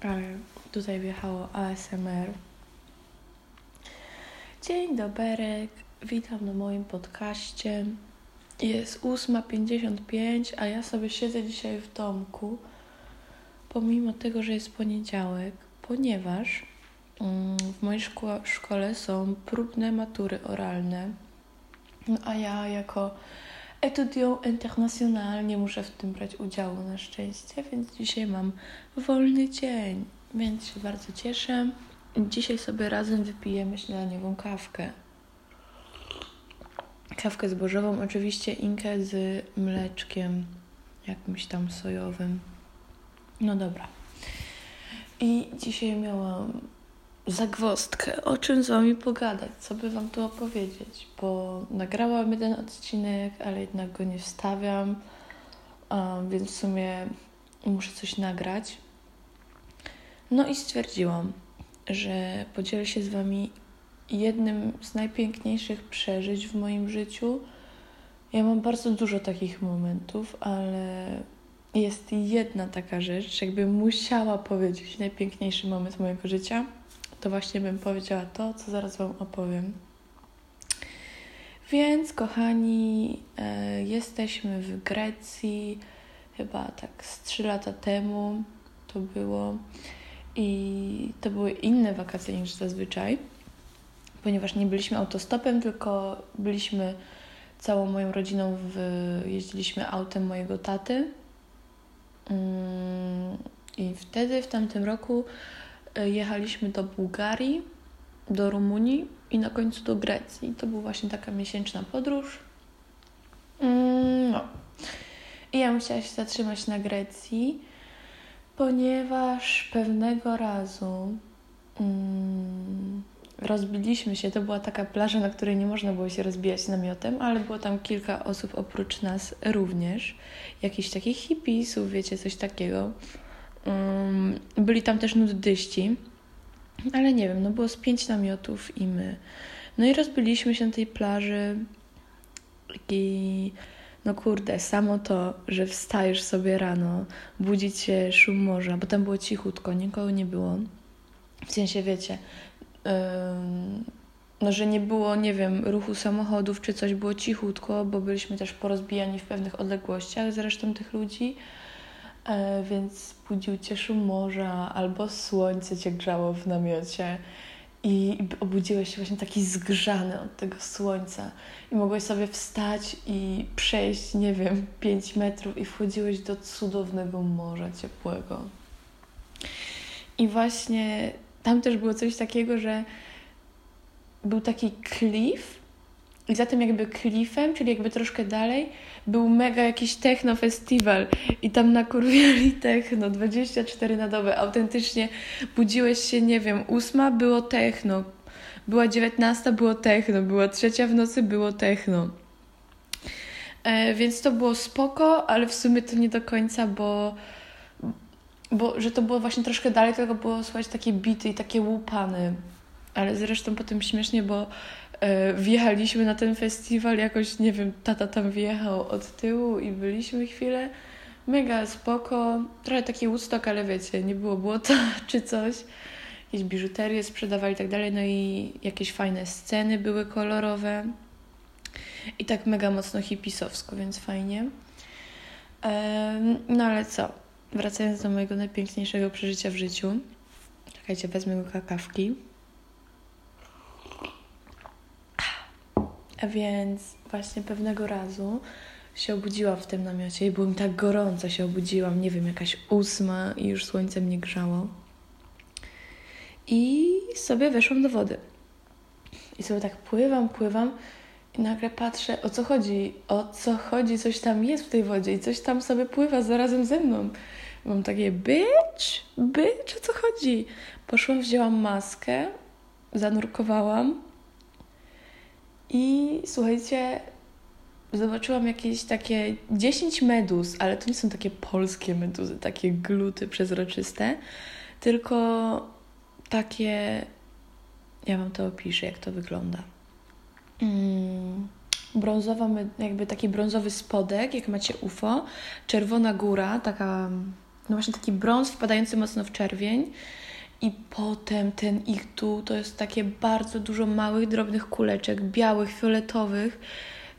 ale tutaj wjechało ASMR. Dzień dobry, witam na moim podcaście. Jest 8.55, a ja sobie siedzę dzisiaj w domku, pomimo tego, że jest poniedziałek, ponieważ mm, w mojej szko- szkole są próbne matury oralne, a ja jako etudiant international nie muszę w tym brać udziału na szczęście, więc dzisiaj mam wolny dzień, więc się bardzo cieszę. Dzisiaj sobie razem wypijemy śniadaniową kawkę. Kawkę zbożową, oczywiście inkę z mleczkiem jakimś tam sojowym. No dobra. I dzisiaj miałam zagwostkę, o czym z Wami pogadać, co by Wam tu opowiedzieć, bo nagrałam jeden odcinek, ale jednak go nie wstawiam, więc w sumie muszę coś nagrać. No i stwierdziłam, że podzielę się z Wami jednym z najpiękniejszych przeżyć w moim życiu. Ja mam bardzo dużo takich momentów, ale jest jedna taka rzecz, jakby musiała powiedzieć najpiękniejszy moment mojego życia, to właśnie bym powiedziała to, co zaraz Wam opowiem. Więc, kochani, e, jesteśmy w Grecji, chyba tak z 3 lata temu to było. I to były inne wakacje niż zazwyczaj, ponieważ nie byliśmy autostopem, tylko byliśmy całą moją rodziną, w, jeździliśmy autem mojego taty. Mm, I wtedy, w tamtym roku, jechaliśmy do Bułgarii, do Rumunii i na końcu do Grecji. To była właśnie taka miesięczna podróż. Mm, no. I ja musiałam się zatrzymać na Grecji ponieważ pewnego razu mm, rozbiliśmy się. To była taka plaża, na której nie można było się rozbijać namiotem, ale było tam kilka osób oprócz nas również. Jakichś takich hipisów, wiecie, coś takiego. Byli tam też nuddyści, ale nie wiem, no było z pięć namiotów i my. No i rozbiliśmy się na tej plaży i no kurde, samo to, że wstajesz sobie rano, budzi cię szum morza, bo tam było cichutko, nikogo nie było. W sensie, wiecie, yy, no, że nie było, nie wiem, ruchu samochodów czy coś, było cichutko, bo byliśmy też porozbijani w pewnych odległościach z resztą tych ludzi, więc budził cię szum morza albo słońce cię grzało w namiocie i obudziłeś się właśnie taki zgrzany od tego słońca i mogłeś sobie wstać i przejść, nie wiem, 5 metrów i wchodziłeś do cudownego morza ciepłego. I właśnie tam też było coś takiego, że był taki klif i za tym jakby klifem, czyli jakby troszkę dalej, był mega jakiś techno festiwal i tam nakurwiali techno 24 na dobę. Autentycznie budziłeś się, nie wiem, ósma było techno, była dziewiętnasta, było techno, była trzecia w nocy, było techno. E, więc to było spoko, ale w sumie to nie do końca, bo, bo że to było właśnie troszkę dalej, tylko było słychać takie bity i takie łupany. Ale zresztą potem śmiesznie, bo E, wjechaliśmy na ten festiwal, jakoś, nie wiem, tata tam wjechał od tyłu i byliśmy chwilę. Mega spoko, trochę taki Woodstock, ale wiecie, nie było błota czy coś. Jakieś biżuterię sprzedawali i tak dalej, no i jakieś fajne sceny były kolorowe. I tak mega mocno hipisowsko, więc fajnie. No ale co, wracając do mojego najpiękniejszego przeżycia w życiu. Czekajcie, wezmę go kakawki. Więc właśnie pewnego razu się obudziłam w tym namiocie i było mi tak gorąco, się obudziłam, nie wiem, jakaś ósma i już słońce mnie grzało. I sobie weszłam do wody. I sobie tak pływam, pływam i nagle patrzę, o co chodzi, o co chodzi, coś tam jest w tej wodzie i coś tam sobie pływa zarazem ze mną. Mam takie, bitch, bitch, o co chodzi? Poszłam, wzięłam maskę, zanurkowałam i słuchajcie, zobaczyłam jakieś takie 10 meduz, ale to nie są takie polskie meduzy, takie gluty przezroczyste, tylko takie. Ja wam to opiszę, jak to wygląda. Mm, brązowa, jakby taki brązowy spodek, jak macie UFO, czerwona góra, taka no właśnie taki brąz wpadający mocno w czerwień. I potem ten ich dół to jest takie bardzo dużo małych, drobnych kuleczek, białych, fioletowych.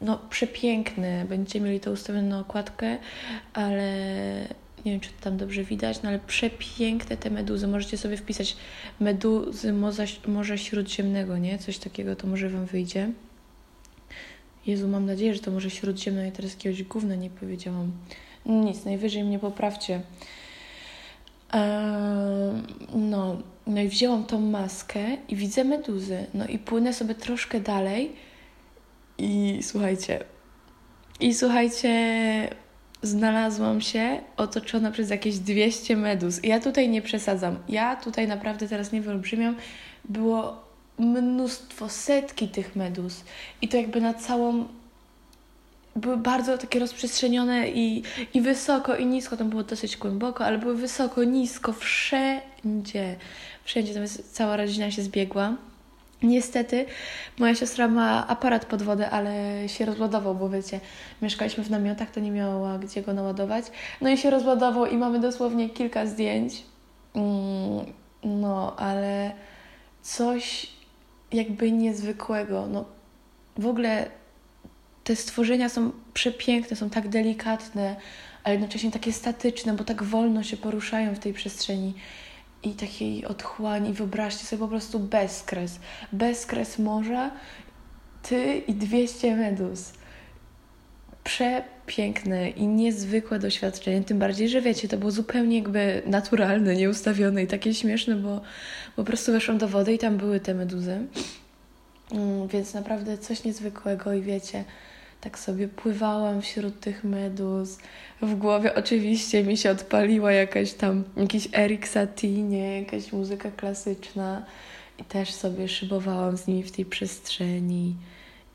No przepiękny. Będziecie mieli to ustawione na okładkę, ale nie wiem, czy to tam dobrze widać, no ale przepiękne te meduzy. Możecie sobie wpisać meduzy Morza, Morza Śródziemnego, nie? Coś takiego to może Wam wyjdzie. Jezu, mam nadzieję, że to może Śródziemne. Ja teraz jakiegoś gówna nie powiedziałam. Nic, najwyżej mnie poprawcie. No, no i wzięłam tą maskę i widzę meduzy. No i płynę sobie troszkę dalej i słuchajcie, i słuchajcie, znalazłam się otoczona przez jakieś 200 meduz. Ja tutaj nie przesadzam. Ja tutaj naprawdę teraz nie wyolbrzymiam. Było mnóstwo, setki tych meduz. I to jakby na całą były bardzo takie rozprzestrzenione i, i wysoko, i nisko. Tam było dosyć głęboko, ale były wysoko, nisko, wszędzie. Wszędzie, jest, cała rodzina się zbiegła. Niestety moja siostra ma aparat pod wodę, ale się rozładował, bo wiecie, mieszkaliśmy w namiotach, to nie miała gdzie go naładować. No i się rozładował i mamy dosłownie kilka zdjęć. Mm, no, ale coś jakby niezwykłego. No, w ogóle te stworzenia są przepiękne, są tak delikatne, ale jednocześnie takie statyczne, bo tak wolno się poruszają w tej przestrzeni i takiej otchłani. Wyobraźcie sobie po prostu bezkres. Bezkres morza, ty i 200 medus. Przepiękne i niezwykłe doświadczenie. Tym bardziej, że wiecie, to było zupełnie jakby naturalne, nieustawione i takie śmieszne, bo po prostu weszłam do wody i tam były te meduzy. Mm, więc naprawdę coś niezwykłego i wiecie, tak sobie pływałam wśród tych meduz. W głowie oczywiście mi się odpaliła jakaś tam, jakiś Eric Satie, jakaś muzyka klasyczna i też sobie szybowałam z nimi w tej przestrzeni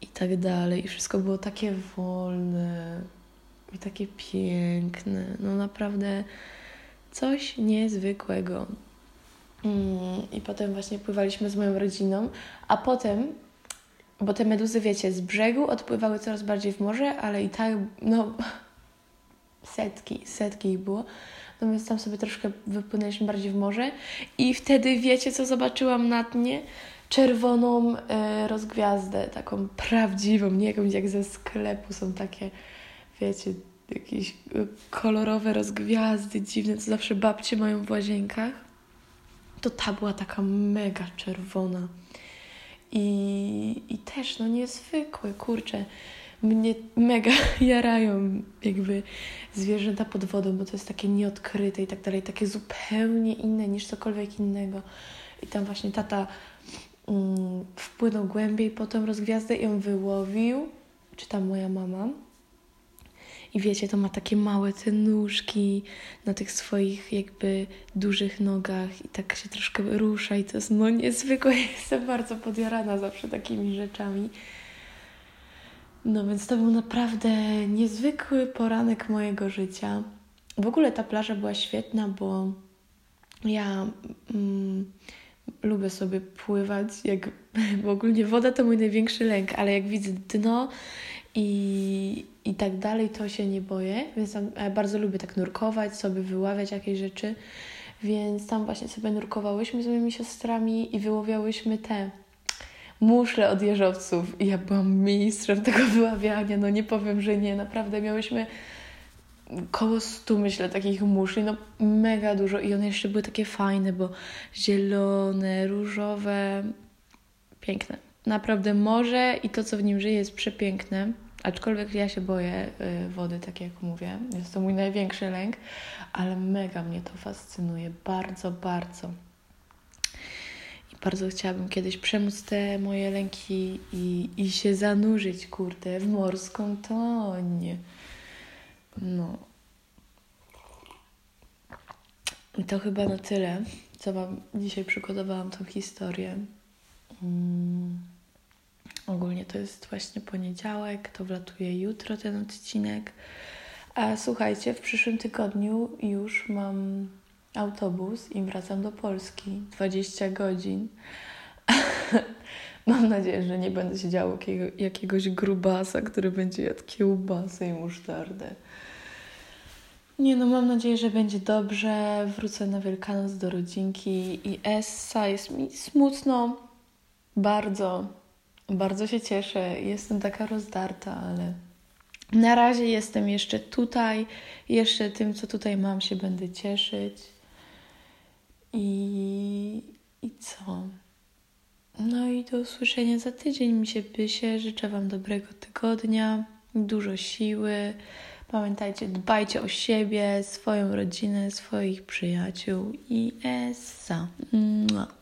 i tak dalej. I wszystko było takie wolne i takie piękne. No naprawdę coś niezwykłego. Mm, I potem właśnie pływaliśmy z moją rodziną, a potem bo te meduzy, wiecie, z brzegu odpływały coraz bardziej w morze, ale i tak, no, setki, setki ich było. No więc tam sobie troszkę wypłynęliśmy bardziej w morze i wtedy wiecie, co zobaczyłam na dnie? Czerwoną e, rozgwiazdę, taką prawdziwą, nie jakąś jak ze sklepu są takie, wiecie, jakieś e, kolorowe rozgwiazdy dziwne, co zawsze babcie mają w łazienkach. To ta była taka mega czerwona. I, i też, no niezwykłe, kurczę. Mnie mega jarają jakby zwierzęta pod wodą, bo to jest takie nieodkryte i tak dalej, takie zupełnie inne niż cokolwiek innego. I tam właśnie tata mm, wpłynął głębiej po tą rozgwiazdę i ją wyłowił, czy tam moja mama. I wiecie, to ma takie małe te nóżki na tych swoich jakby dużych nogach i tak się troszkę rusza i to jest no niezwykłe. Jestem bardzo podjarana zawsze takimi rzeczami. No więc to był naprawdę niezwykły poranek mojego życia. W ogóle ta plaża była świetna, bo ja mm, lubię sobie pływać. Jak, bo ogólnie woda to mój największy lęk, ale jak widzę dno i, i tak dalej, to się nie boję, więc tam ja bardzo lubię tak nurkować, sobie wyławiać jakieś rzeczy, więc tam właśnie sobie nurkowałyśmy z moimi siostrami i wyłowiałyśmy te muszle od jeżowców. I ja byłam mistrzem tego wyławiania, no nie powiem, że nie, naprawdę miałyśmy koło stu, myślę, takich muszli, no mega dużo. I one jeszcze były takie fajne, bo zielone, różowe, piękne. Naprawdę morze i to, co w nim żyje, jest przepiękne. Aczkolwiek ja się boję y, wody, tak jak mówię. Jest to mój największy lęk, ale mega mnie to fascynuje. Bardzo, bardzo. I bardzo chciałabym kiedyś przemóc te moje lęki i, i się zanurzyć, kurde, w morską toń. No. I to chyba na tyle, co Wam dzisiaj przygotowałam tą historię. Mm. Ogólnie to jest właśnie poniedziałek, to wlatuje jutro ten odcinek. A słuchajcie, w przyszłym tygodniu już mam autobus i wracam do Polski. 20 godzin. mam nadzieję, że nie będę siedziała jakiego, jakiegoś grubasa, który będzie jadł kiełbasę i musztardę. Nie no, mam nadzieję, że będzie dobrze. Wrócę na Wielkanoc do rodzinki i Essa jest mi smutno. Bardzo, bardzo się cieszę. Jestem taka rozdarta, ale na razie jestem jeszcze tutaj. Jeszcze tym, co tutaj mam, się będę cieszyć. I, i co? No i do usłyszenia za tydzień mi się pysie. Życzę Wam dobrego tygodnia, dużo siły. Pamiętajcie, dbajcie o siebie, swoją rodzinę, swoich przyjaciół i esa. Mua.